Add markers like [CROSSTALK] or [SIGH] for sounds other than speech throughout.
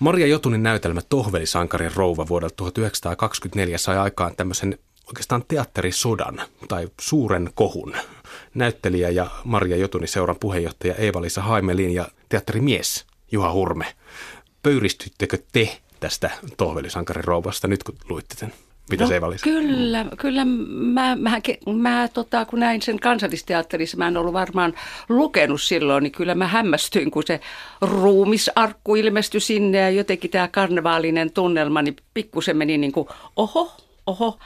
Maria Jotunin näytelmä Tohvelisankarin rouva vuodelta 1924 sai aikaan tämmöisen oikeastaan teatterisodan tai suuren kohun. Näyttelijä ja Maria Jotunin seuran puheenjohtaja Eeva-Liisa Haimelin ja teatterimies Juha Hurme. Pöyristyttekö te tästä Tohvelisankarin rouvasta nyt kun luitte sen? Mitä no, se Eeva-Liisa? Kyllä, kyllä mä, mä, mä tota, kun näin sen kansallisteatterissa, mä en ollut varmaan lukenut silloin, niin kyllä mä hämmästyin, kun se ruumisarkku ilmestyi sinne ja jotenkin tämä karnevaalinen tunnelma, niin pikkusen meni niin kuin, oho, oho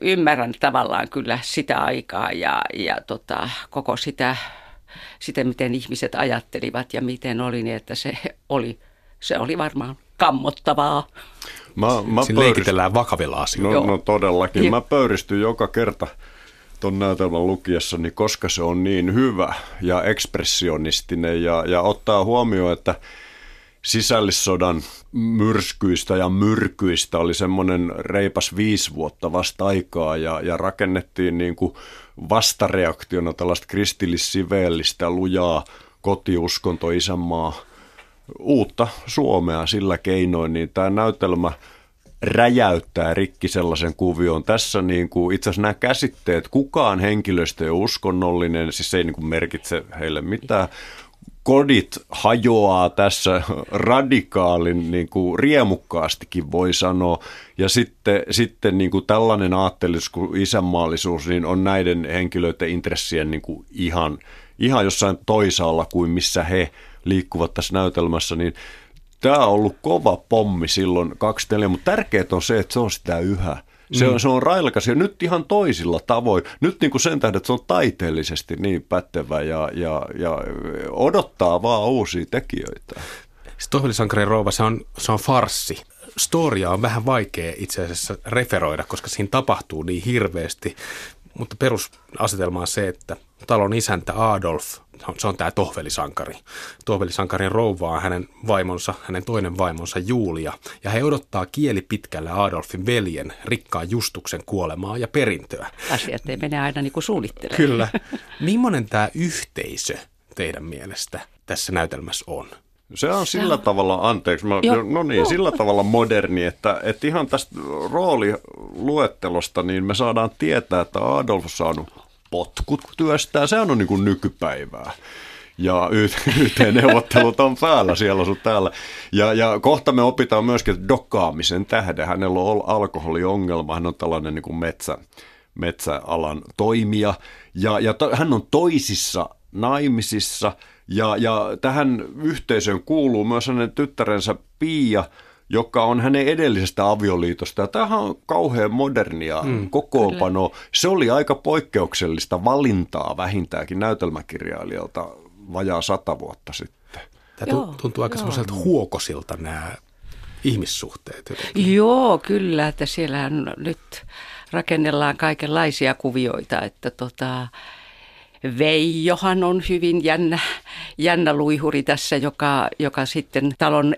ymmärrän tavallaan kyllä sitä aikaa ja, ja tota, koko sitä, sitä, miten ihmiset ajattelivat ja miten oli, niin että se oli, se oli varmaan kammottavaa. Mä, mä Siinä leikitellään vakavilla asioilla. No, no todellakin. Mä pöyristyn joka kerta tuon näytelmän lukiessa, niin koska se on niin hyvä ja ekspressionistinen ja, ja ottaa huomioon, että – sisällissodan myrskyistä ja myrkyistä oli semmoinen reipas viisi vuotta vasta aikaa ja, ja rakennettiin niin kuin vastareaktiona tällaista kristillissiveellistä lujaa kotiuskonto isänmaa uutta Suomea sillä keinoin, niin tämä näytelmä räjäyttää rikki sellaisen kuvion. Tässä niin kuin, itse asiassa nämä käsitteet, kukaan henkilöstö ei uskonnollinen, siis se ei niin kuin merkitse heille mitään, kodit hajoaa tässä radikaalin niin kuin riemukkaastikin voi sanoa. Ja sitten, sitten niin kuin tällainen aatteellisuus kuin isänmaallisuus niin on näiden henkilöiden intressien niin kuin ihan, ihan jossain toisaalla kuin missä he liikkuvat tässä näytelmässä, niin tämä on ollut kova pommi silloin 24, mutta tärkeää on se, että se on sitä yhä. Se on, mm. se on railakas ja nyt ihan toisilla tavoin. Nyt niin kuin sen tähden, että se on taiteellisesti niin pätevä ja, ja, ja odottaa vaan uusia tekijöitä. Tohvelisankarin rouva, se on, se on farssi. Storia on vähän vaikea itse asiassa referoida, koska siinä tapahtuu niin hirveästi. Mutta perusasetelma on se, että talon isäntä Adolf, se on tämä tohvelisankari. Tohvelisankarin rouva on hänen vaimonsa, hänen toinen vaimonsa Julia. Ja he odottaa kieli pitkällä Adolfin veljen rikkaan Justuksen kuolemaa ja perintöä. Asiat ei mene aina niin kuin suunnittelee. Kyllä. [LAUGHS] Millainen tämä yhteisö teidän mielestä tässä näytelmässä on? Se on sillä tavalla, anteeksi, mä, no niin, sillä tavalla moderni, että, että ihan tästä rooliluettelosta niin me saadaan tietää, että Adolf on saanut potkut työstään, sehän on niin kuin nykypäivää. Ja YT-neuvottelut [LAUGHS] on päällä siellä sun täällä. Ja, ja kohta me opitaan myöskin, että dokkaamisen tähden hänellä on alkoholiongelma, hän on tällainen niin kuin metsä, metsäalan toimija. Ja, ja to, hän on toisissa naimisissa ja, ja tähän yhteisöön kuuluu myös hänen tyttärensä Pia, joka on hänen edellisestä avioliitosta. Ja tämähän on kauhean modernia mm, kokoonpano. Kyllä. Se oli aika poikkeuksellista valintaa vähintäänkin näytelmäkirjailijalta vajaa sata vuotta sitten. Tämä joo, tuntuu aika semmoiselta huokosilta nämä ihmissuhteet. Jotenkin. Joo, kyllä, että siellä nyt rakennellaan kaikenlaisia kuvioita, että tota, Veijohan on hyvin jännä, jännä luihuri tässä, joka, joka sitten talon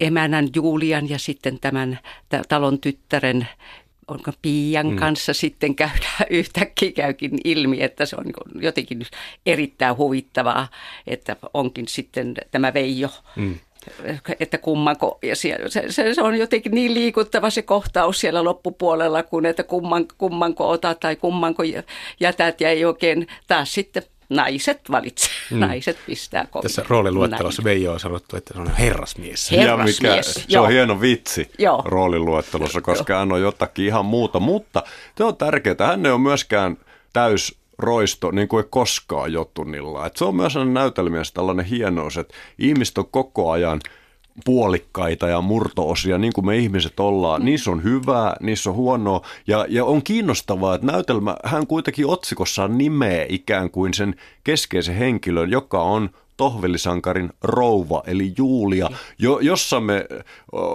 emänän Julian ja sitten tämän talon tyttären onko Pian mm. kanssa sitten käydään [LAUGHS] yhtäkkiä käykin ilmi, että se on niin jotenkin erittäin huvittavaa, että onkin sitten tämä Veijo, mm. Että kummanko, ja siellä, se, se, on jotenkin niin liikuttava se kohtaus siellä loppupuolella, kun että kumman, kummanko otat tai kummanko jätät ja ei oikein taas sitten naiset valitse, mm. naiset pistää komiin. Tässä rooliluettelossa Veijo on sanottu, että se on herrasmies. herrasmies ja mikä, se on hieno vitsi Joo. rooliluettelossa, koska hän on jotakin ihan muuta, mutta se on tärkeää, hän ei ole myöskään täys roisto, niin kuin ei koskaan Jotunilla. Et se on myös näytelmiessä tällainen hienous, että ihmiset on koko ajan – puolikkaita ja murtoosia, niin kuin me ihmiset ollaan. Mm. Niissä on hyvää, niissä on huonoa. Ja, ja on kiinnostavaa, että näytelmä, hän kuitenkin otsikossaan nimeä ikään kuin sen keskeisen henkilön, joka on tohvelisankarin rouva, eli Julia, jo, jossa me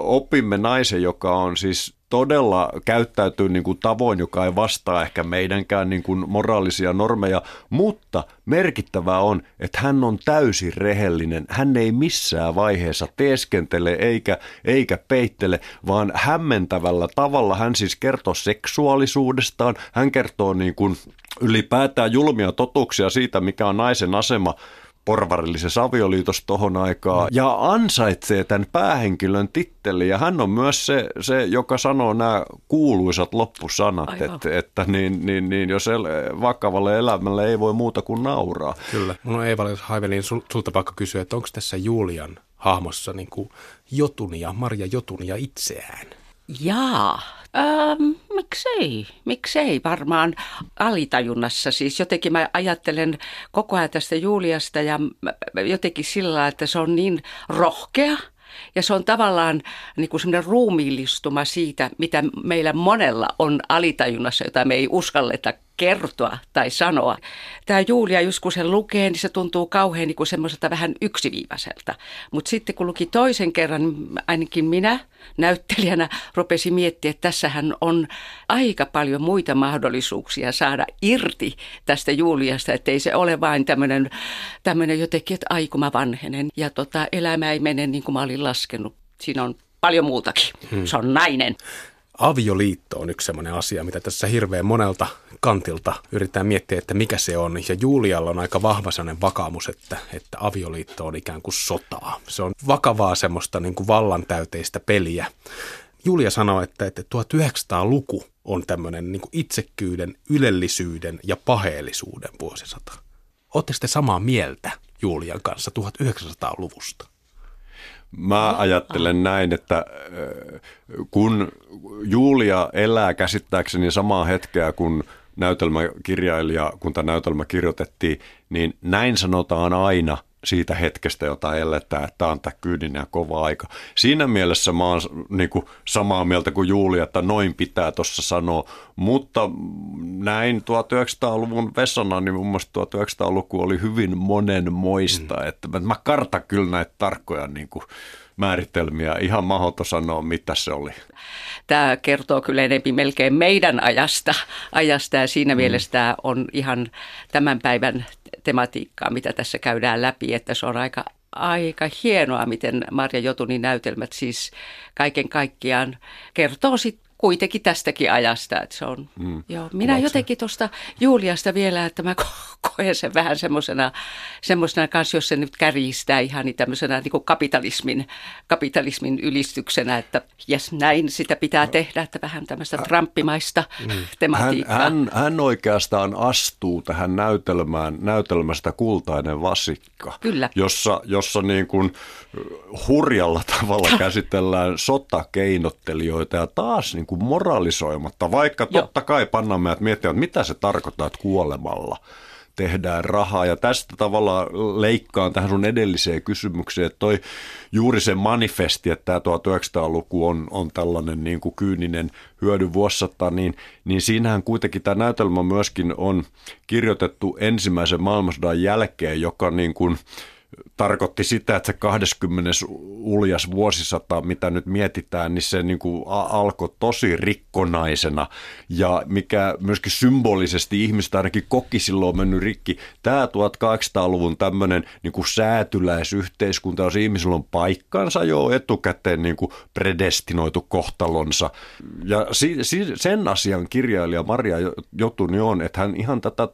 opimme naisen, joka on siis todella käyttäytyy niin kuin tavoin, joka ei vastaa ehkä meidänkään niin kuin moraalisia normeja, mutta merkittävää on, että hän on täysin rehellinen. Hän ei missään vaiheessa teeskentele eikä, eikä peittele, vaan hämmentävällä tavalla hän siis kertoo seksuaalisuudestaan, hän kertoo niin kuin ylipäätään julmia totuuksia siitä, mikä on naisen asema porvarillisessa avioliitossa tohon aikaan ja ansaitsee tämän päähenkilön titteli. Ja hän on myös se, se joka sanoo nämä kuuluisat loppusanat, että, että niin, niin, niin, jos el, vakavalle elämälle ei voi muuta kuin nauraa. Kyllä. Mun on Eeva Haivelin sulta vaikka kysyä, että onko tässä Julian hahmossa niin kuin Jotunia, Maria Jotunia itseään? Jaa, Ähm, miksei, miksei varmaan alitajunnassa. Siis jotenkin mä ajattelen koko ajan tästä Juliasta ja jotenkin sillä että se on niin rohkea – ja se on tavallaan niin kuin semmoinen ruumiillistuma siitä, mitä meillä monella on alitajunnassa, jota me ei uskalleta kertoa tai sanoa. Tämä Julia, just kun se lukee, niin se tuntuu kauhean niin kuin semmoiselta vähän yksiviivaiselta. Mutta sitten kun luki toisen kerran, ainakin minä näyttelijänä rupesin miettimään, että tässähän on aika paljon muita mahdollisuuksia saada irti tästä Juliasta, että ei se ole vain tämmöinen, tämmöinen jotenkin, että aikuma vanhenen ja tota, elämä ei mene niin kuin mä olin laskenut. Siinä on paljon muutakin. Hmm. Se on nainen avioliitto on yksi sellainen asia, mitä tässä hirveän monelta kantilta yritetään miettiä, että mikä se on. Ja Julialla on aika vahva sellainen vakaumus, että, että avioliitto on ikään kuin sotaa. Se on vakavaa semmoista niin kuin vallantäyteistä peliä. Julia sanoi, että, että 1900-luku on tämmöinen niin kuin itsekkyyden, ylellisyyden ja paheellisuuden vuosisata. Oletteko te samaa mieltä Julian kanssa 1900-luvusta? Mä ajattelen näin, että äh, kun Julia elää käsittääkseni samaa hetkeä, kun näytelmäkirjailija, kun tämä näytelmä kirjoitettiin, niin näin sanotaan aina – siitä hetkestä, jota eletään, että tämä on tämä kyydinen ja kova aika. Siinä mielessä mä oon niin kuin samaa mieltä kuin Julia, että noin pitää tuossa sanoa, mutta näin 1900-luvun Vessana, niin mun mielestä 1900-luku oli hyvin monenmoista, mm. että mä kartan kyllä näitä tarkkoja niin kuin määritelmiä. Ihan mahdoton sanoa, mitä se oli. Tämä kertoo kyllä enemmän melkein meidän ajasta, ajasta ja siinä mm. mielessä tämä on ihan tämän päivän tematiikkaa, mitä tässä käydään läpi, että se on aika aika hienoa, miten Marja Jotunin näytelmät siis kaiken kaikkiaan kertoo sit kuitenkin tästäkin ajasta. Että se on, mm. joo. Minä Kuvatse. jotenkin tuosta Juliasta vielä, että mä [LAUGHS] koen sen vähän semmoisena, semmoisena kanssa, jos se nyt kärjistää ihan niin tämmöisenä niin kuin kapitalismin, kapitalismin ylistyksenä, että jes näin sitä pitää tehdä, että vähän tämmöistä tramppimaista mm. tematiikkaa. Hän, hän, hän oikeastaan astuu tähän näytelmään, näytelmästä kultainen vasikka, Kyllä. jossa, jossa niin kuin hurjalla tavalla käsitellään sotakeinottelijoita ja taas niin kuin moralisoimatta, vaikka Joo. totta kai pannaan meidät miettimään, että mitä se tarkoittaa, että kuolemalla tehdään rahaa. Ja tästä tavalla leikkaan tähän sun edelliseen kysymykseen, että toi juuri se manifesti, että tämä 1900-luku on, on tällainen niin kuin kyyninen hyödy vuossatta, niin, niin siinähän kuitenkin tämä näytelmä myöskin on kirjoitettu ensimmäisen maailmansodan jälkeen, joka niin kuin – tarkoitti sitä, että se 20. uljas vuosisata, mitä nyt mietitään, niin se niin kuin alkoi tosi rikkonaisena ja mikä myöskin symbolisesti ihmistä ainakin koki silloin mennyt rikki. Tämä 1800-luvun tämmöinen niin kuin säätyläisyhteiskunta, jos ihmisillä on paikkansa jo etukäteen niin kuin predestinoitu kohtalonsa. Ja si, si, sen asian kirjailija Maria Jotuni on, että hän ihan tätä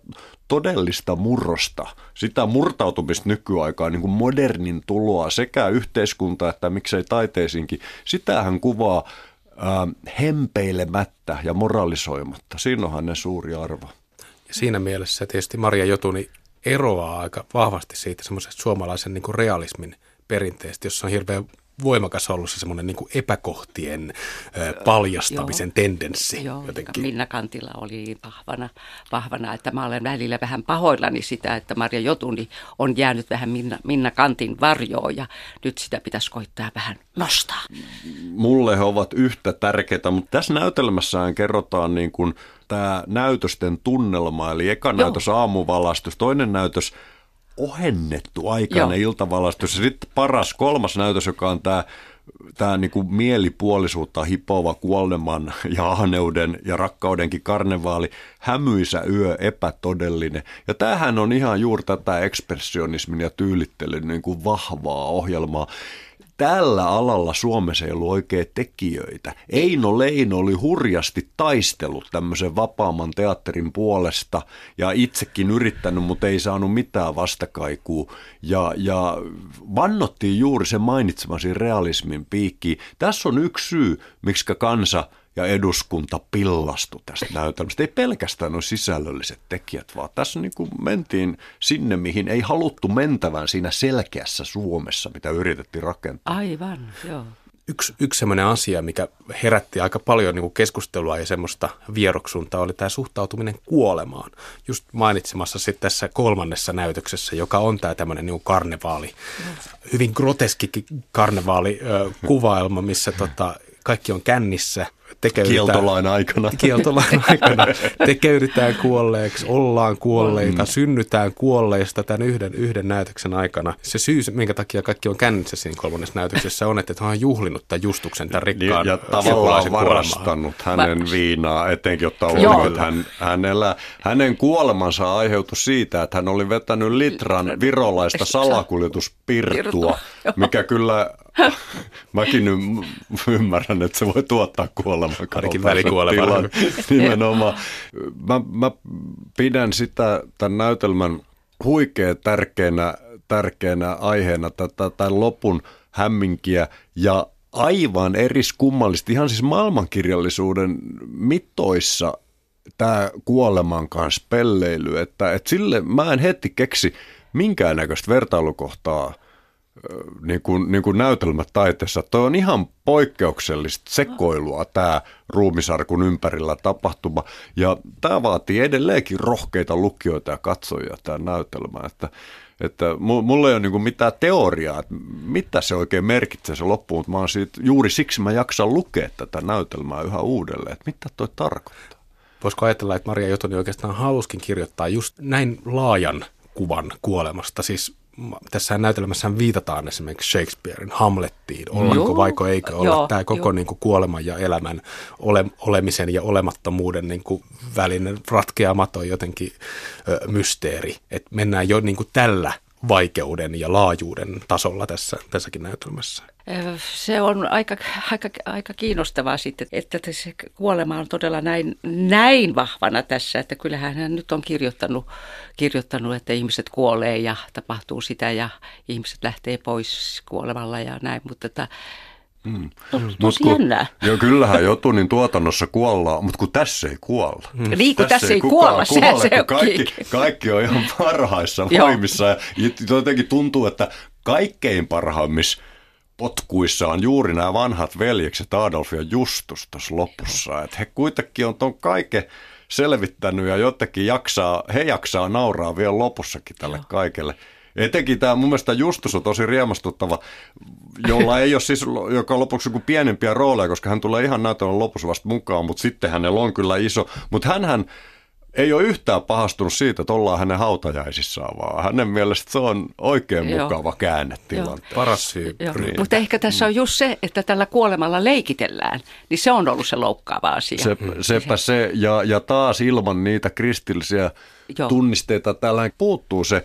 todellista murrosta, sitä murtautumista nykyaikaan, niin kuin modernin tuloa sekä yhteiskunta että miksei taiteisiinkin, sitä hän kuvaa äh, hempeilemättä ja moralisoimatta. Siinä on hänen suuri arvo. Ja siinä mielessä tietysti Maria Jotuni eroaa aika vahvasti siitä semmoisesta suomalaisen niin kuin realismin perinteestä, jossa on hirveän voimakas ollut se semmoinen niin epäkohtien ö, paljastamisen joo, tendenssi joo, jotenkin. Minna Kantila oli vahvana, vahvana, että mä olen välillä vähän pahoillani sitä, että Marja Jotuni on jäänyt vähän Minna, Minna Kantin varjoon ja nyt sitä pitäisi koittaa vähän nostaa. Mulle he ovat yhtä tärkeitä, mutta tässä näytelmässään kerrotaan niin kuin tämä näytösten tunnelma, eli eka joo. näytös aamuvalastus, toinen näytös ohennettu aikainen Joo. iltavalastus. Ja sitten paras kolmas näytös, joka on tämä tämä niinku mielipuolisuutta hipova kuoleman ja ahneuden ja rakkaudenkin karnevaali, hämyisä yö, epätodellinen. Ja tämähän on ihan juuri tätä ekspressionismin ja tyylittelyn niinku vahvaa ohjelmaa. tällä alalla Suomessa ei ollut oikein tekijöitä. Eino Leino oli hurjasti taistellut tämmöisen vapaamman teatterin puolesta ja itsekin yrittänyt, mutta ei saanut mitään vastakaikua. Ja, ja vannottiin juuri se mainitsemasi realismin piikki. Tässä on yksi syy, miksi kansa – ja eduskunta pillastu tästä näytelmästä. Ei pelkästään nuo sisällölliset tekijät, vaan tässä niin kuin mentiin sinne, mihin ei haluttu mentävän siinä selkeässä Suomessa, mitä yritettiin rakentaa. Aivan, joo. Yksi, yksi sellainen asia, mikä herätti aika paljon niin kuin keskustelua ja semmoista vieroksuntaa, oli tämä suhtautuminen kuolemaan. Just mainitsemassa sitten tässä kolmannessa näytöksessä, joka on tämä tämmöinen niin karnevaali, hyvin groteski karnevaali-kuvaelma, missä tota, kaikki on kännissä – tekeydytään. Kieltolain aikana. [LAUGHS] Kieltolain aikana. Tekeydytään kuolleeksi, ollaan kuolleita, mm. synnytään kuolleista tämän yhden, yhden näytöksen aikana. Se syy, minkä takia kaikki on kännissä siinä kolmannessa näytöksessä, on, että hän on juhlinut tämän Justuksen, tämän rikkaan Ja tavallaan varastanut kuolemaa. hänen viinaa, etenkin ottaa huomioon, että hän, hänellä, hänen kuolemansa aiheutui siitä, että hän oli vetänyt litran virolaista salakuljetuspirtua, [LAUGHS] mikä kyllä [LAUGHS] Mäkin ymmärrän, että se voi tuottaa kuoleman Ainakin välikuoleman. [LAUGHS] Nimenomaan. Mä, mä pidän sitä tämän näytelmän huikea tärkeänä, tärkeänä aiheena tätä tämän lopun hämminkiä ja aivan eriskummallisesti, ihan siis maailmankirjallisuuden mittoissa tämä kuoleman kanssa pelleily, että, että sille mä en heti keksi minkäännäköistä vertailukohtaa – niin kuin, niin kuin näytelmätaiteessa. Toi on ihan poikkeuksellista sekoilua tämä ruumisarkun ympärillä tapahtuma. Ja tämä vaatii edelleenkin rohkeita lukijoita ja katsojia tämä näytelmä. Että, että mulla ei ole niin mitään teoriaa, että mitä se oikein merkitsee se loppuun, mutta mä oon siitä, juuri siksi mä jaksan lukea tätä näytelmää yhä uudelleen, että mitä toi tarkoittaa. Voisiko ajatella, että Maria Jotoni oikeastaan haluskin kirjoittaa just näin laajan kuvan kuolemasta, siis tässä näytelmässä viitataan esimerkiksi Shakespearein Hamlettiin, ollaanko joo, vaiko eikö olla joo, tämä koko niin kuin kuoleman ja elämän ole, olemisen ja olemattomuuden niin kuin välinen ratkeamaton jotenkin ö, mysteeri, että mennään jo niin kuin tällä vaikeuden ja laajuuden tasolla tässä, tässäkin näytelmässä. Se on aika, aika, aika kiinnostavaa sitten, että se kuolema on todella näin, näin vahvana tässä, että kyllähän hän nyt on kirjoittanut, kirjoittanut, että ihmiset kuolee ja tapahtuu sitä ja ihmiset lähtee pois kuolemalla ja näin, mutta että Mm. Tosi kun, jännää. [LAUGHS] Joo, kyllähän Jotunin tuotannossa kuollaan, mutta kun tässä ei kuolla. Mm. Niin, kun tässä, tässä ei kuolla, kuolla se kaikki, kaikki on ihan [LAUGHS] parhaissa voimissa. ja jotenkin tuntuu, että kaikkein parhaimmissa potkuissa on juuri nämä vanhat veljekset Adolf ja Justus tuossa lopussa. Että he kuitenkin on tuon kaiken selvittänyt ja jotenkin jaksaa, he jaksaa nauraa vielä lopussakin tälle Joo. kaikelle. Etenkin tämä mun mielestä Justus on tosi riemastuttava, jolla ei ole siis, joka on lopuksi kuin pienempiä rooleja, koska hän tulee ihan näytelmän lopussa vasta mukaan, mutta sitten hänellä on kyllä iso. Mutta hän ei ole yhtään pahastunut siitä, että ollaan hänen hautajaisissaan, vaan hänen mielestä se on oikein Joo. mukava käänne tilanteessa. Paras syy. Niin. Mutta ehkä tässä on just se, että tällä kuolemalla leikitellään, niin se on ollut se loukkaava asia. Se, sepä se, ja, ja taas ilman niitä kristillisiä Joo. tunnisteita täällä puuttuu se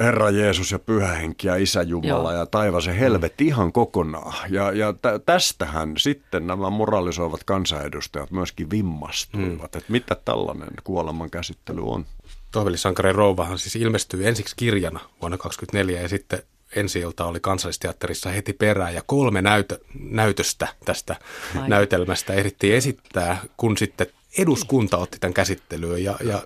Herra Jeesus ja Pyhä Henki ja Isä Jumala Joo. ja taivas ja helvetti ihan kokonaan. Ja, ja tä, tästähän sitten nämä moralisoivat kansanedustajat myöskin vimmastuivat, mm. että mitä tällainen kuoleman käsittely on. Toiveli Sankarin rouvahan siis ilmestyi ensiksi kirjana vuonna 2024 ja sitten ensi ilta oli kansallisteatterissa heti perään ja kolme näytö, näytöstä tästä Ai. näytelmästä ehdittiin esittää, kun sitten eduskunta otti tämän käsittelyyn ja, ja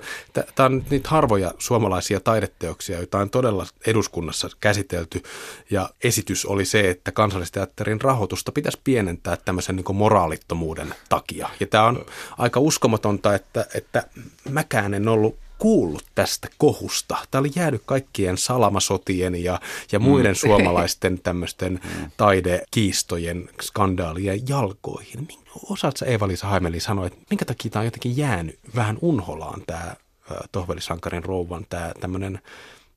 tämä on niitä harvoja suomalaisia taideteoksia, joita on todella eduskunnassa käsitelty ja esitys oli se, että kansallisteatterin rahoitusta pitäisi pienentää tämmöisen niin moraalittomuuden takia. Ja tämä on aika uskomatonta, että, että mäkään en ollut kuullut tästä kohusta. Tämä oli jäänyt kaikkien salamasotien ja, ja muiden mm. suomalaisten tämmöisten [LAUGHS] mm. taidekiistojen, skandaalien jalkoihin. Osaatko Eeva-Liisa Haimeli sanoa, että minkä takia tämä on jotenkin jäänyt vähän unholaan tämä Tohvelisankarin rouvan tämä tämmöinen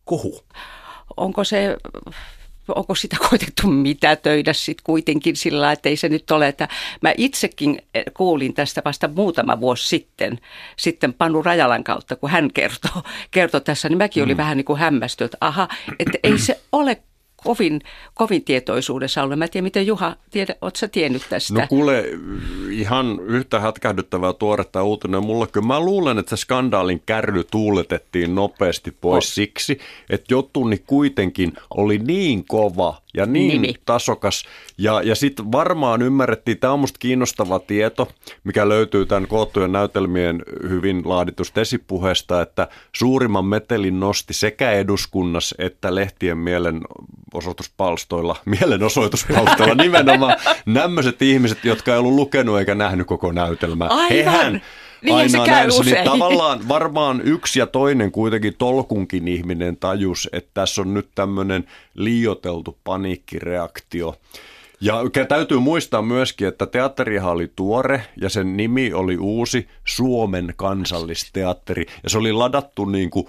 kohu? Onko se onko sitä koitettu mitätöidä sitten kuitenkin sillä että ei se nyt ole, että mä itsekin kuulin tästä vasta muutama vuosi sitten, sitten Panu Rajalan kautta, kun hän kertoi, kertoi tässä, niin mäkin olin mm. vähän niin kuin hämmästynyt, että aha, että ei se ole kovin, kovin tietoisuudessa ollut. Mä en tiedä, miten Juha, tiedä, ootko sä tiennyt tästä? No kuule, ihan yhtä hätkähdyttävää tuoretta uutinen mulle. Kyllä mä luulen, että se skandaalin kärry tuuletettiin nopeasti pois oh. siksi, että Jotuni kuitenkin oli niin kova ja niin Nimi. tasokas. Ja, ja sitten varmaan ymmärrettiin, tämä on musta kiinnostava tieto, mikä löytyy tämän koottujen näytelmien hyvin laaditusta esipuheesta, että suurimman metelin nosti sekä eduskunnassa että lehtien [LAUGHS] mielenosoituspalstoilla, mielenosoituspalstoilla [LAUGHS] nimenomaan nämöiset ihmiset, jotka ei ollut lukenut eikä nähnyt koko näytelmää. Aivan. Hehän niin aina näin. Niin tavallaan varmaan yksi ja toinen kuitenkin tolkunkin ihminen tajus, että tässä on nyt tämmöinen liioteltu paniikkireaktio. Ja täytyy muistaa myöskin, että teatterihan oli tuore ja sen nimi oli uusi Suomen kansallisteatteri. Ja se oli ladattu niin kuin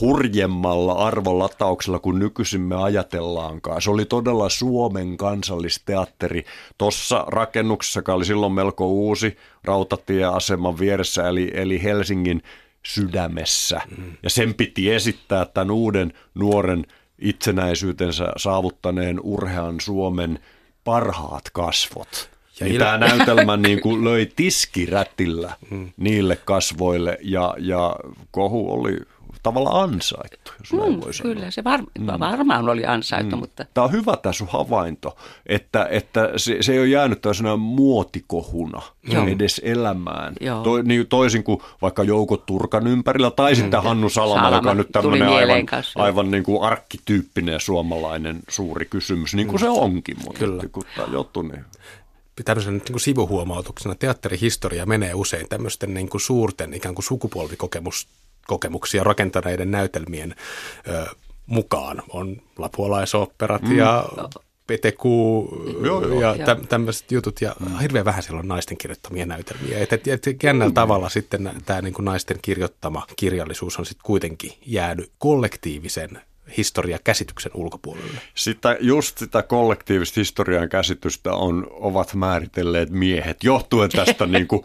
hurjemmalla arvolatauksella kuin nykyisin me ajatellaankaan. Se oli todella Suomen kansallisteatteri. Tuossa rakennuksessa, joka oli silloin melko uusi rautatieaseman vieressä, eli, eli Helsingin sydämessä. Mm. Ja sen piti esittää tämän uuden nuoren itsenäisyytensä saavuttaneen urhean Suomen parhaat kasvot. Ja niin il- tämä näytelmä [LAUGHS] niin kuin löi tiskirätillä mm. niille kasvoille ja, ja kohu oli tavallaan ansaittu, jos näin mm, voi sanoa. Kyllä, se var, mm. varmaan oli ansaittu. Mm. Mutta... Tämä on hyvä tämä sun havainto, että, että se, se ei ole jäänyt tällaisena muotikohuna Joo. edes elämään. To, niin, toisin kuin vaikka Jouko Turkan ympärillä tai mm. sitten Hannu Salama, Salama, joka on nyt tämmöinen aivan, aivan niin kuin arkkityyppinen suomalainen suuri kysymys, niin kuin mm. se onkin. Mutta Kyllä. Kun tämä juttu, niin tämmöisen niin kuin sivuhuomautuksena teatterihistoria menee usein tämmöisten niin kuin suurten ikään kuin sukupolvikokemus kokemuksia rakentaneiden näytelmien ö, mukaan. On lapuolaisopperat mm. ja PTQ ja tä, tämmöiset jutut, ja mm. hirveän vähän siellä on naisten kirjoittamia näytelmiä. Et, et, et jännällä mm. tavalla sitten tämä niin naisten kirjoittama kirjallisuus on sitten kuitenkin jäänyt kollektiivisen historiakäsityksen ulkopuolelle. Sitä, just sitä kollektiivista historian käsitystä on, ovat määritelleet miehet, johtuen tästä [LAUGHS] niin kuin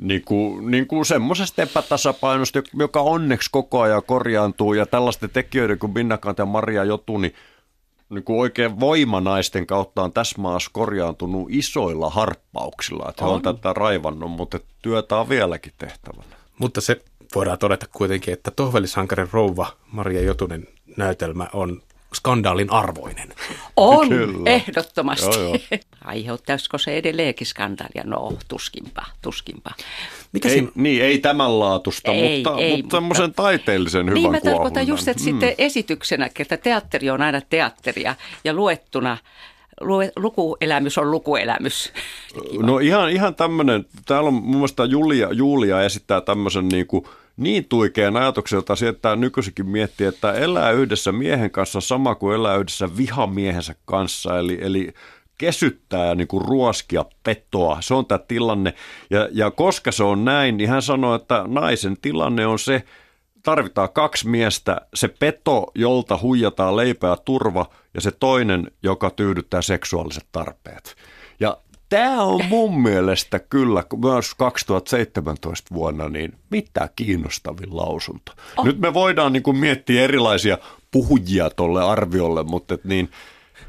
niin kuin, niin kuin semmoisesta epätasapainosta, joka onneksi koko ajan korjaantuu ja tällaisten tekijöiden kuin Minna ja Maria Jotu, niin, niin kuin oikein voimanaisten kautta on tässä maassa korjaantunut isoilla harppauksilla, että on. he on tätä raivannut, mutta työtä on vieläkin tehtävänä. Mutta se voidaan todeta kuitenkin, että Tohvelisankarin rouva Maria Jotunen näytelmä on skandaalin arvoinen. On, Kyllä. ehdottomasti. Joo, joo. [LAUGHS] Aiheuttaisiko se edelleenkin skandaalia? No, tuskinpa, tuskinpa. Mikä ei, siinä... Niin, ei tämän laatusta, ei, mutta, ei, mutta semmoisen taiteellisen hyvän Niin, mä tarkoitan just, että mm. sitten esityksenä, että teatteri on aina teatteria ja luettuna lukuelämys on lukuelämys. [LAUGHS] No ihan, ihan tämmöinen, täällä on mun mielestä Julia, Julia esittää tämmöisen niin kuin niin tuikean ajatuksen, jota sieltä nykyisinkin miettii, että elää yhdessä miehen kanssa sama kuin elää yhdessä vihamiehensä kanssa, eli, eli kesyttää ja niin ruoskia petoa. Se on tämä tilanne. Ja, ja koska se on näin, niin hän sanoo, että naisen tilanne on se, tarvitaan kaksi miestä, se peto, jolta huijataan leipää turva, ja se toinen, joka tyydyttää seksuaaliset tarpeet. Tämä on mun mielestä kyllä myös 2017 vuonna niin mitä kiinnostavin lausunto. Oh. Nyt me voidaan niin kuin miettiä erilaisia puhujia tuolle arviolle, mutta et niin –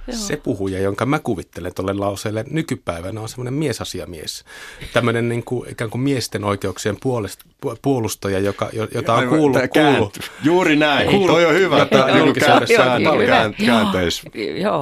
Joo. Se puhuja, jonka mä kuvittelen tuolle lauseelle nykypäivänä, on semmoinen miesasiamies. Tämmöinen niin kuin, ikään kuin miesten oikeuksien puolesta, puolustaja, joka, jota on kuullut. kuullut Juuri näin, kuullut, toi on hyvä. Niin käänteis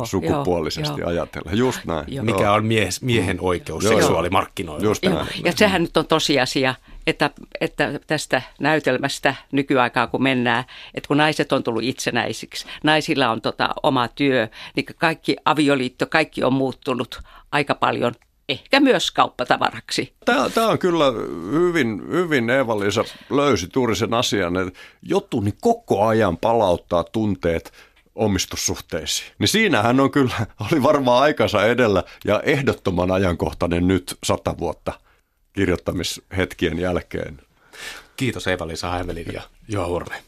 sukupuolisesti ajatella. Just näin. Mikä on mies, miehen oikeus seksuaalimarkkinoilla. Just näin. Ja sehän nyt on tosiasia, että, että tästä näytelmästä nykyaikaa kun mennään, että kun naiset on tullut itsenäisiksi, naisilla on tota oma työ, niin kaikki avioliitto, kaikki on muuttunut aika paljon ehkä myös kauppatavaraksi. Tämä, tämä on kyllä hyvin, hyvin Eeva-Liisa löysi juuri sen asian, että jotu niin koko ajan palauttaa tunteet omistussuhteisiin. Niin siinähän on kyllä, [LAUGHS] oli varmaan aikansa edellä ja ehdottoman ajankohtainen nyt sata vuotta kirjoittamishetkien jälkeen. Kiitos Eeva-Liisa Hämelin ja Juha Hurme.